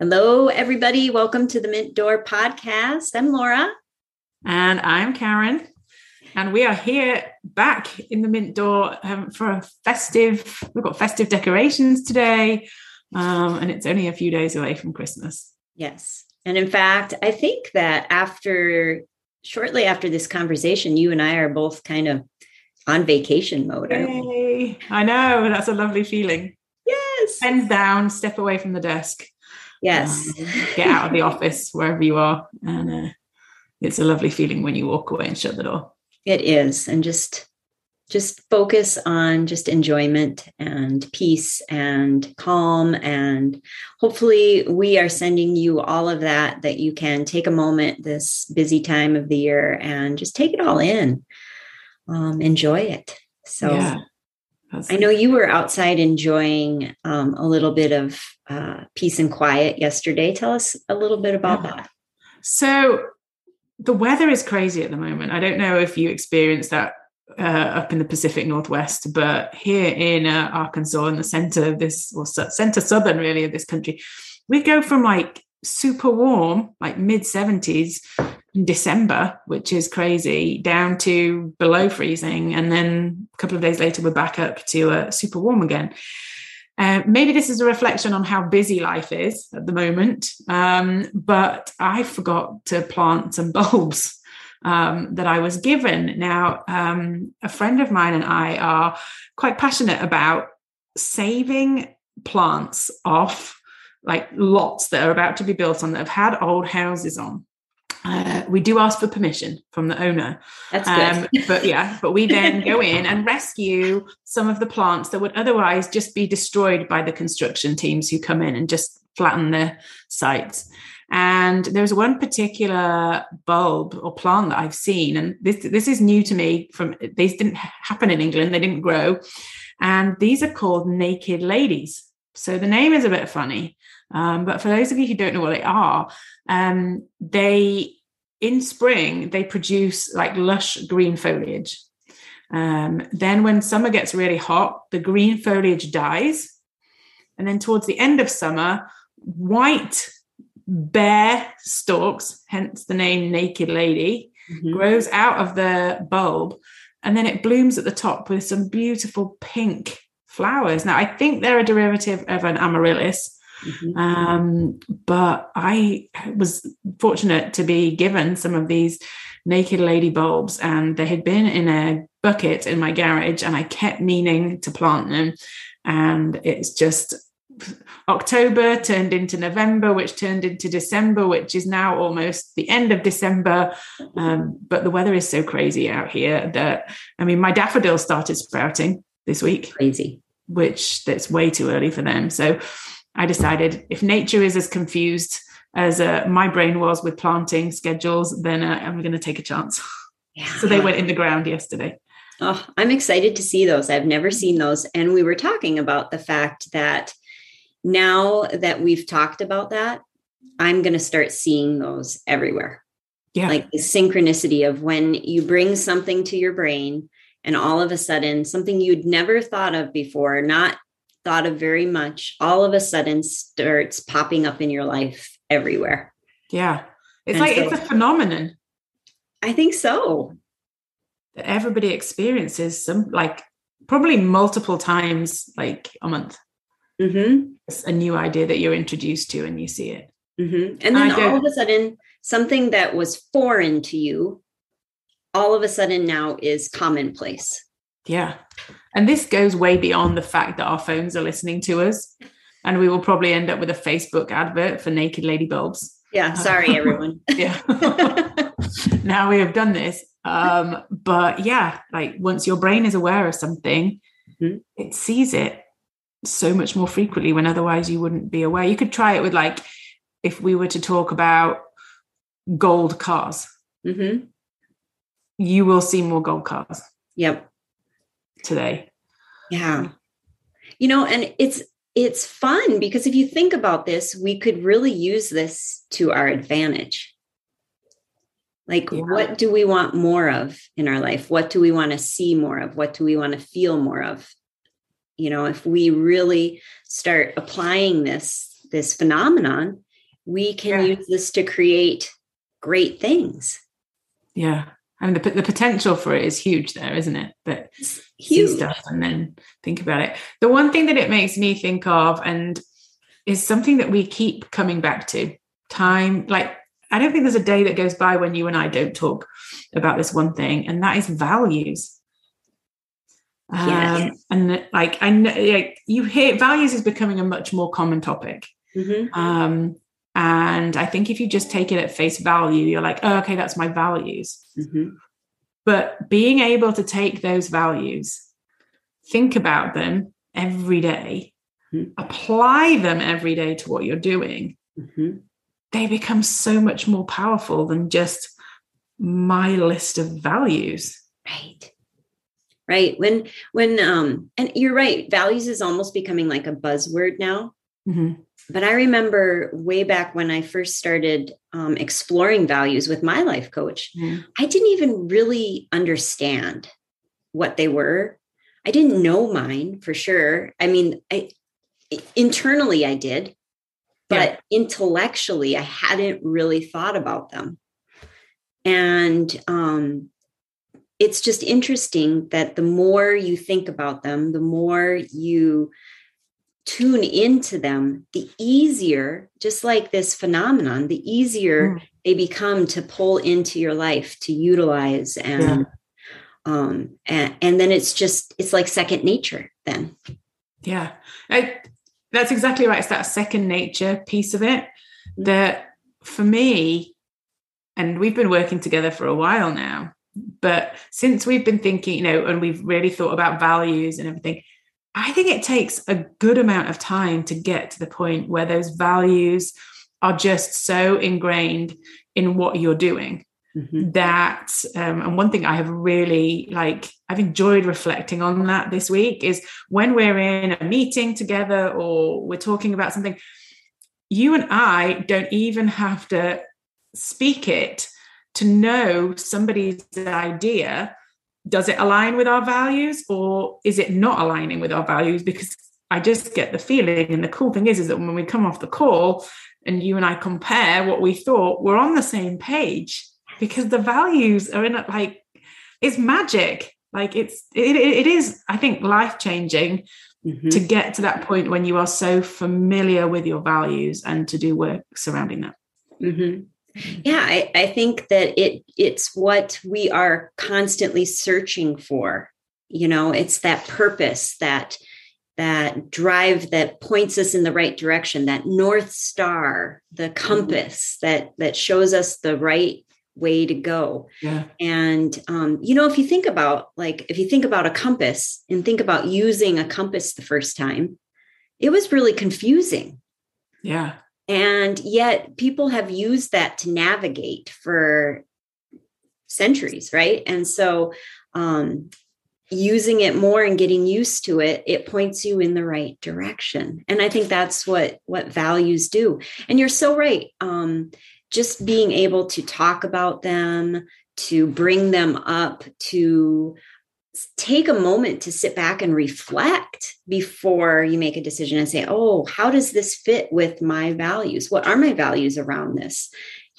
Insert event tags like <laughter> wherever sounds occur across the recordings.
Hello, everybody. Welcome to the Mint Door podcast. I'm Laura. And I'm Karen. And we are here back in the Mint Door um, for a festive, we've got festive decorations today. Um, and it's only a few days away from Christmas. Yes. And in fact, I think that after, shortly after this conversation, you and I are both kind of on vacation mode. I know. That's a lovely feeling. Yes. Pens down, step away from the desk. Yes. Um, get out of the office wherever you are. And uh, it's a lovely feeling when you walk away and shut the door. It is. And just just focus on just enjoyment and peace and calm and hopefully we are sending you all of that that you can take a moment this busy time of the year and just take it all in um, enjoy it so yeah. I know you were outside enjoying um, a little bit of uh, peace and quiet yesterday. Tell us a little bit about yeah. that. So, the weather is crazy at the moment. I don't know if you experienced that uh, up in the Pacific Northwest, but here in uh, Arkansas, in the center of this, or center southern really of this country, we go from like super warm, like mid 70s in December, which is crazy, down to below freezing. And then a couple of days later, we're back up to uh, super warm again. Uh, maybe this is a reflection on how busy life is at the moment, um, but I forgot to plant some <laughs> bulbs um, that I was given. Now, um, a friend of mine and I are quite passionate about saving plants off like lots that are about to be built on that have had old houses on. Uh, we do ask for permission from the owner. That's good. Um, but yeah, but we then go <laughs> in and rescue some of the plants that would otherwise just be destroyed by the construction teams who come in and just flatten the sites. And there's one particular bulb or plant that I've seen, and this this is new to me. From these didn't happen in England; they didn't grow, and these are called naked ladies. So the name is a bit funny, um, but for those of you who don't know what they are, um, they in spring they produce like lush green foliage. Um, then when summer gets really hot, the green foliage dies, and then towards the end of summer, white bare stalks, hence the name Naked Lady, mm-hmm. grows out of the bulb, and then it blooms at the top with some beautiful pink flowers. Now, I think they're a derivative of an amaryllis, Mm-hmm. Um, but I was fortunate to be given some of these naked lady bulbs, and they had been in a bucket in my garage, and I kept meaning to plant them. And it's just October turned into November, which turned into December, which is now almost the end of December. Um, but the weather is so crazy out here that I mean, my daffodils started sprouting this week. Crazy. Which that's way too early for them. So I decided if nature is as confused as uh, my brain was with planting schedules, then uh, I'm going to take a chance. Yeah. so they went in the ground yesterday. Oh, I'm excited to see those. I've never seen those. And we were talking about the fact that now that we've talked about that, I'm going to start seeing those everywhere. Yeah. Like the synchronicity of when you bring something to your brain and all of a sudden something you'd never thought of before, not thought of very much all of a sudden starts popping up in your life everywhere. Yeah. It's and like so, it's a phenomenon. I think so. That everybody experiences some like probably multiple times like a month. Mm-hmm. It's a new idea that you're introduced to and you see it. Mm-hmm. And then all of a sudden, something that was foreign to you, all of a sudden now is commonplace. Yeah. And this goes way beyond the fact that our phones are listening to us. And we will probably end up with a Facebook advert for naked lady bulbs. Yeah. Sorry, <laughs> everyone. yeah. <laughs> now we have done this. Um, but yeah, like once your brain is aware of something, mm-hmm. it sees it so much more frequently when otherwise you wouldn't be aware. You could try it with like if we were to talk about gold cars. Mm-hmm. You will see more gold cars. Yep today. Yeah. You know, and it's it's fun because if you think about this, we could really use this to our advantage. Like, yeah. what do we want more of in our life? What do we want to see more of? What do we want to feel more of? You know, if we really start applying this this phenomenon we can yeah. use this to create great things. Yeah. I mean, the, the potential for it is huge there, isn't it? But huge stuff and then think about it. The one thing that it makes me think of and is something that we keep coming back to time. Like, I don't think there's a day that goes by when you and I don't talk about this one thing, and that is values. Yes. Um, and like I know, like you hear values is becoming a much more common topic. Mm-hmm. Um, and I think if you just take it at face value, you're like, oh, okay, that's my values. Mm-hmm. But being able to take those values, think about them every day, mm-hmm. apply them every day to what you're doing, mm-hmm. they become so much more powerful than just my list of values. Right right when when um and you're right values is almost becoming like a buzzword now mm-hmm. But i remember way back when i first started um, exploring values with my life coach i didn't even really understand what they were. I didn't know mine for sure. I mean i internally i did but yeah. intellectually i hadn't really thought about them. And um it's just interesting that the more you think about them, the more you tune into them, the easier, just like this phenomenon, the easier mm. they become to pull into your life, to utilize and yeah. um and, and then it's just it's like second nature then. Yeah. I, that's exactly right. It's that second nature piece of it that for me, and we've been working together for a while now but since we've been thinking, you know, and we've really thought about values and everything, I think it takes a good amount of time to get to the point where those values are just so ingrained in what you're doing mm-hmm. that um, and one thing i have really like i've enjoyed reflecting on that this week is when we're in a meeting together or we're talking about something you and i don't even have to speak it to know somebody's idea does it align with our values or is it not aligning with our values because i just get the feeling and the cool thing is is that when we come off the call and you and i compare what we thought we're on the same page because the values are in it like it's magic like it's it, it is i think life changing mm-hmm. to get to that point when you are so familiar with your values and to do work surrounding that mm-hmm. Yeah, I, I think that it it's what we are constantly searching for. You know, it's that purpose, that that drive that points us in the right direction, that north star, the mm-hmm. compass that that shows us the right way to go. Yeah. And um, you know, if you think about like if you think about a compass and think about using a compass the first time, it was really confusing. Yeah. And yet people have used that to navigate for centuries, right? And so um, using it more and getting used to it it points you in the right direction. And i think that's what what values do. And you're so right. Um, just being able to talk about them to bring them up to take a moment to sit back and reflect before you make a decision and say, oh, how does this fit with my values? What are my values around this?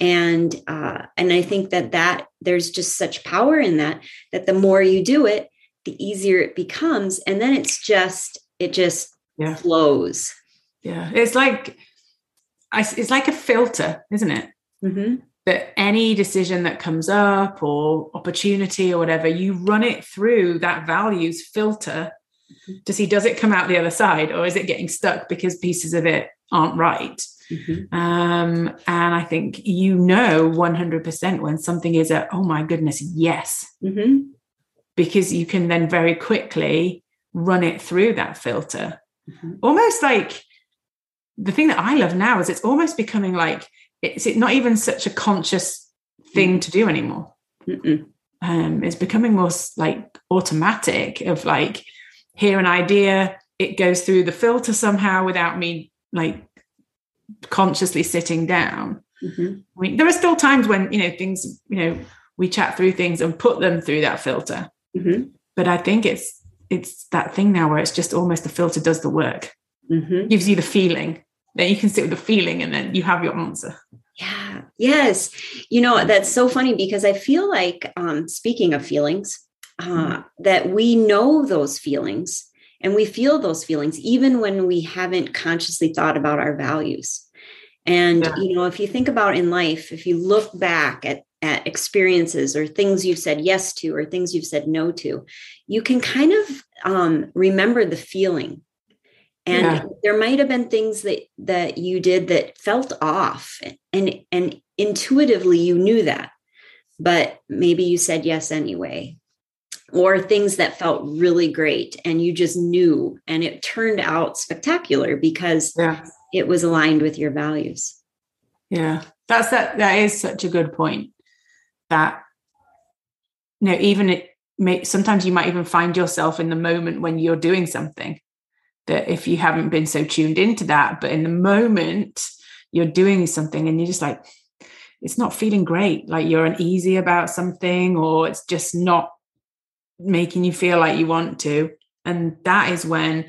And uh, and I think that that there's just such power in that that the more you do it, the easier it becomes, and then it's just it just yeah. flows. Yeah, it's like it's like a filter, isn't it? Mm-hmm that any decision that comes up or opportunity or whatever, you run it through that values filter mm-hmm. to see does it come out the other side or is it getting stuck because pieces of it aren't right. Mm-hmm. Um, and I think you know 100% when something is a, oh my goodness, yes. Mm-hmm. Because you can then very quickly run it through that filter. Mm-hmm. Almost like the thing that I love now is it's almost becoming like it's not even such a conscious thing mm. to do anymore. Um, it's becoming more like automatic of like hear an idea, it goes through the filter somehow without me like consciously sitting down. Mm-hmm. I mean, there are still times when you know things, you know, we chat through things and put them through that filter. Mm-hmm. But I think it's it's that thing now where it's just almost the filter does the work, mm-hmm. gives you the feeling then you can sit with the feeling and then you have your answer. Yeah. Yes. You know, that's so funny because I feel like, um, speaking of feelings, uh, mm-hmm. that we know those feelings and we feel those feelings even when we haven't consciously thought about our values. And, yeah. you know, if you think about in life, if you look back at, at experiences or things you've said yes to or things you've said no to, you can kind of um, remember the feeling and yeah. there might have been things that that you did that felt off and and intuitively you knew that but maybe you said yes anyway or things that felt really great and you just knew and it turned out spectacular because yeah. it was aligned with your values yeah that's that that is such a good point that you know even it may sometimes you might even find yourself in the moment when you're doing something that if you haven't been so tuned into that, but in the moment you're doing something and you're just like, it's not feeling great, like you're uneasy about something, or it's just not making you feel like you want to. And that is when,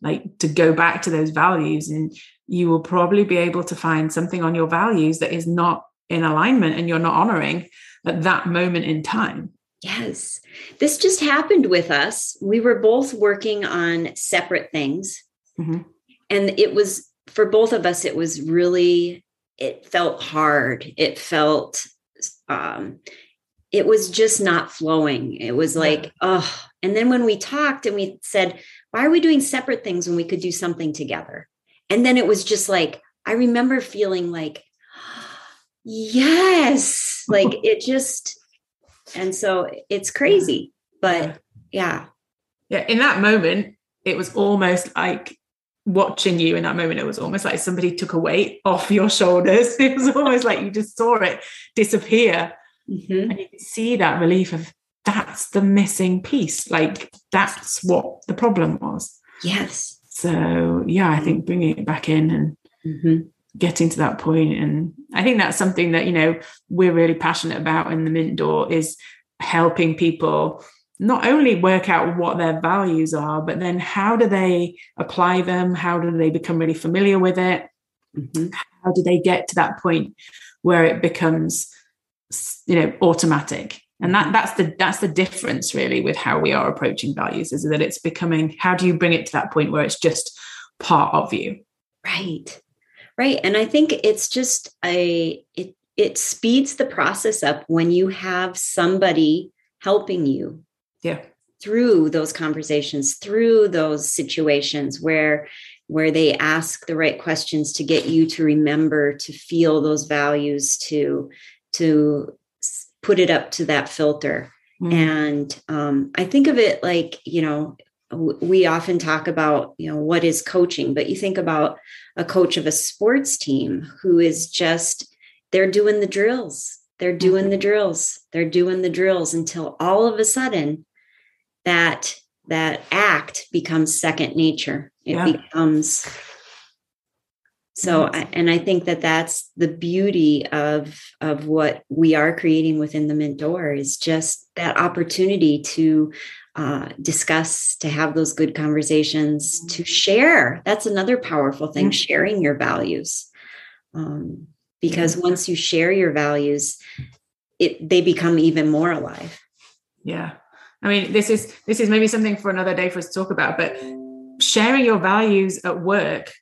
like, to go back to those values, and you will probably be able to find something on your values that is not in alignment and you're not honoring at that moment in time. Yes. This just happened with us. We were both working on separate things. Mm-hmm. And it was for both of us, it was really, it felt hard. It felt, um, it was just not flowing. It was like, yeah. oh. And then when we talked and we said, why are we doing separate things when we could do something together? And then it was just like, I remember feeling like, <gasps> yes, like it just, and so it's crazy, but yeah. Yeah. In that moment, it was almost like watching you in that moment. It was almost like somebody took a weight off your shoulders. <laughs> It was almost like you just saw it disappear. Mm-hmm. And you could see that relief of that's the missing piece. Like that's what the problem was. Yes. So yeah, I think bringing it back in and mm-hmm getting to that point. And i think that's something that you know we're really passionate about in the mint door is helping people not only work out what their values are but then how do they apply them? How do they become really familiar with it? Mm-hmm. how do they get to that point where it becomes you know automatic? And that that's the that's the difference really with how we are approaching values is that it's becoming how do you bring it to that point where it's just part of you? Right Right. And I think it's just a it it speeds the process up when you have somebody helping you. Yeah. Through those conversations, through those situations where where they ask the right questions to get you to remember to feel those values to to put it up to that filter mm. and um, i think of it like you know we often talk about you know what is coaching but you think about a coach of a sports team who is just they're doing the drills they're doing the mm-hmm. drills they're doing the drills until all of a sudden that that act becomes second nature it yeah. becomes so and i think that that's the beauty of of what we are creating within the mint door is just that opportunity to uh, discuss, to have those good conversations, to share. That's another powerful thing, mm-hmm. sharing your values. Um, because once you share your values, it they become even more alive. Yeah. I mean, this is this is maybe something for another day for us to talk about, but sharing your values at work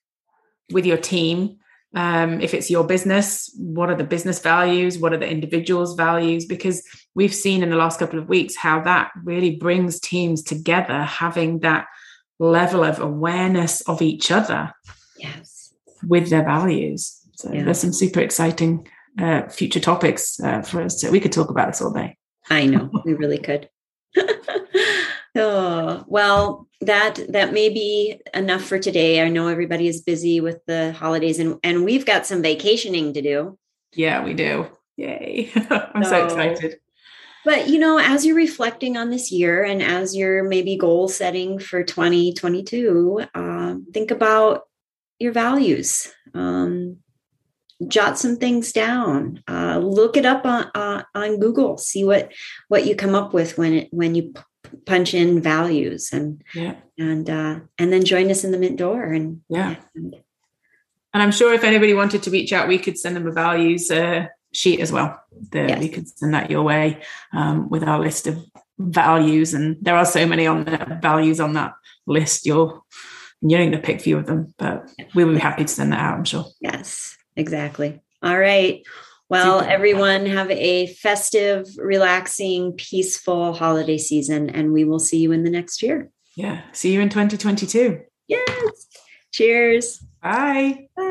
with your team. Um, if it's your business what are the business values? What are the individuals values? Because we've seen in the last couple of weeks how that really brings teams together having that level of awareness of each other yes. with their values. So yeah. there's some super exciting uh, future topics uh, for us to, we could talk about this all day. I know. We really could. <laughs> Oh well that that may be enough for today. I know everybody is busy with the holidays and and we've got some vacationing to do. Yeah, we do. Yay. <laughs> I'm so, so excited. But you know, as you're reflecting on this year and as you're maybe goal setting for 2022, um, think about your values. Um, jot some things down. Uh, look it up on uh, on Google. See what what you come up with when it when you punch in values and yeah. and uh and then join us in the mint door and yeah and And I'm sure if anybody wanted to reach out, we could send them a values uh, sheet as well. The, yes. We could send that your way um, with our list of values. And there are so many on the values on that list. You're you're going to pick a few of them, but we will be happy to send that out. I'm sure. Yes, exactly. All right. Well, everyone have a festive, relaxing, peaceful holiday season, and we will see you in the next year. Yeah. See you in 2022. Yes. Cheers. Bye. Bye.